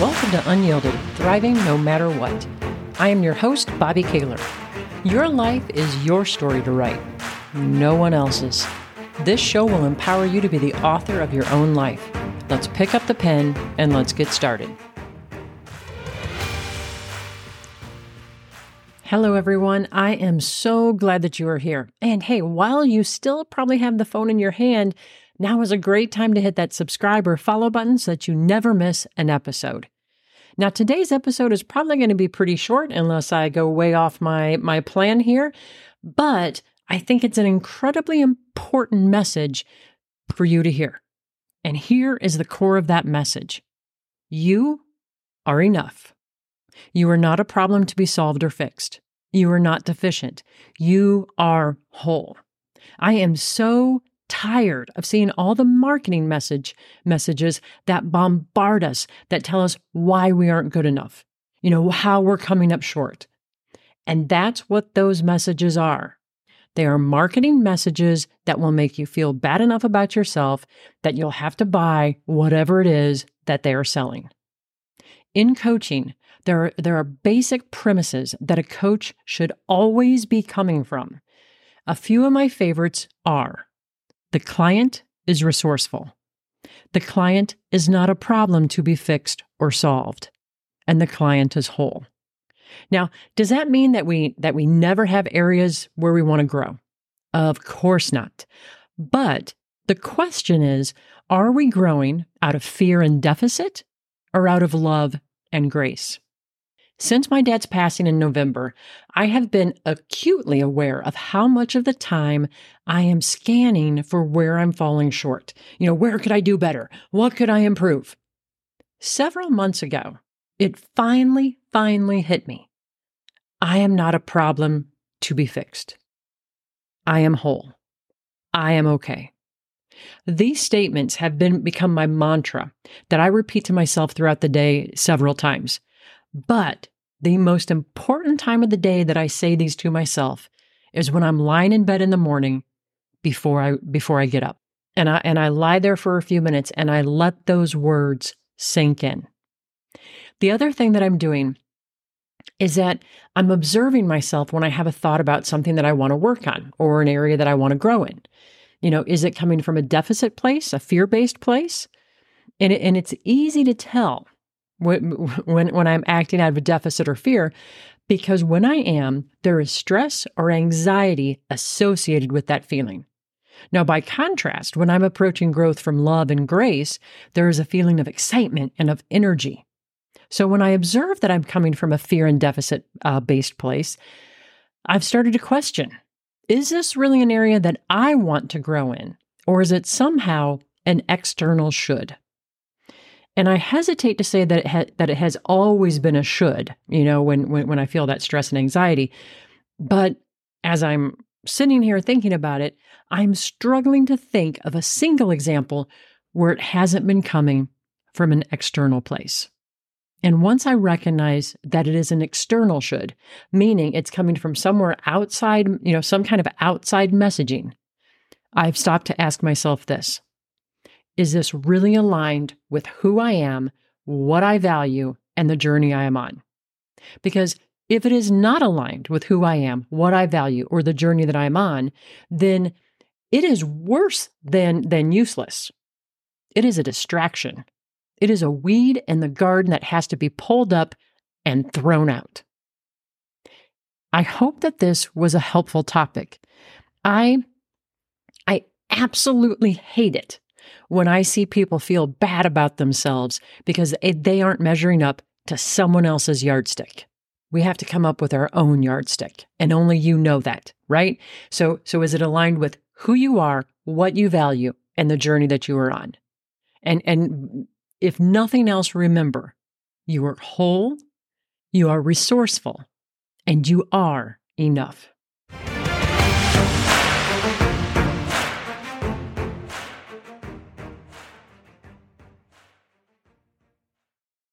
Welcome to Unyielded, thriving no matter what. I am your host, Bobbi Kahler. Your life is your story to write, no one else's. This show will empower you to be the author of your own life. Let's pick up the pen and let's get started. Hello, everyone. I am so glad that you are here. And hey, while you still probably have the phone in your hand, now is a great time to hit that subscribe or follow button so that you never miss an episode. Now, today's episode is probably going to be pretty short unless I go way off my, my plan here, but I think it's an incredibly important message for you to hear. And here is the core of that message You are enough. You are not a problem to be solved or fixed. You are not deficient. You are whole. I am so tired of seeing all the marketing message messages that bombard us that tell us why we aren't good enough. You know, how we're coming up short. And that's what those messages are. They are marketing messages that will make you feel bad enough about yourself that you'll have to buy whatever it is that they are selling. In coaching, there are, there are basic premises that a coach should always be coming from. A few of my favorites are the client is resourceful. The client is not a problem to be fixed or solved, and the client is whole. Now, does that mean that we that we never have areas where we want to grow? Of course not. But the question is, are we growing out of fear and deficit or out of love and grace? Since my dad's passing in November, I have been acutely aware of how much of the time I am scanning for where I'm falling short. You know, where could I do better? What could I improve? Several months ago, it finally, finally hit me. I am not a problem to be fixed. I am whole. I am okay. These statements have been become my mantra that I repeat to myself throughout the day several times. But the most important time of the day that I say these to myself is when I'm lying in bed in the morning before I before I get up. And I and I lie there for a few minutes and I let those words sink in. The other thing that I'm doing is that I'm observing myself when I have a thought about something that I want to work on or an area that I want to grow in. You know, is it coming from a deficit place, a fear-based place? And, it, and it's easy to tell when, when, I'm acting out of a deficit or fear, because when I am, there is stress or anxiety associated with that feeling. Now, by contrast, when I'm approaching growth from love and grace, there is a feeling of excitement and of energy. So when I observe that I'm coming from a fear and deficit uh, based place, I've started to question is this really an area that I want to grow in? Or is it somehow an external should? And I hesitate to say that it ha- that it has always been a should, you know, when, when when I feel that stress and anxiety. But as I'm sitting here thinking about it, I'm struggling to think of a single example where it hasn't been coming from an external place. And once I recognize that it is an external should, meaning it's coming from somewhere outside, you know, some kind of outside messaging, I've stopped to ask myself this is this really aligned with who I am, what I value, and the journey I am on? Because if it is not aligned with who I am, what I value, or the journey that I'm on, then it is worse than, than useless. It is a distraction. It is a weed in the garden that has to be pulled up and thrown out. I hope that this was a helpful topic. I I absolutely hate it when I see people feel bad about themselves because they aren't measuring up to someone else's yardstick. We have to come up with our own yardstick, and only you know that, right? So, so is it aligned with who you are, what you value, and the journey that you are on? And and if nothing else, remember, you are whole, you are resourceful, and you are enough.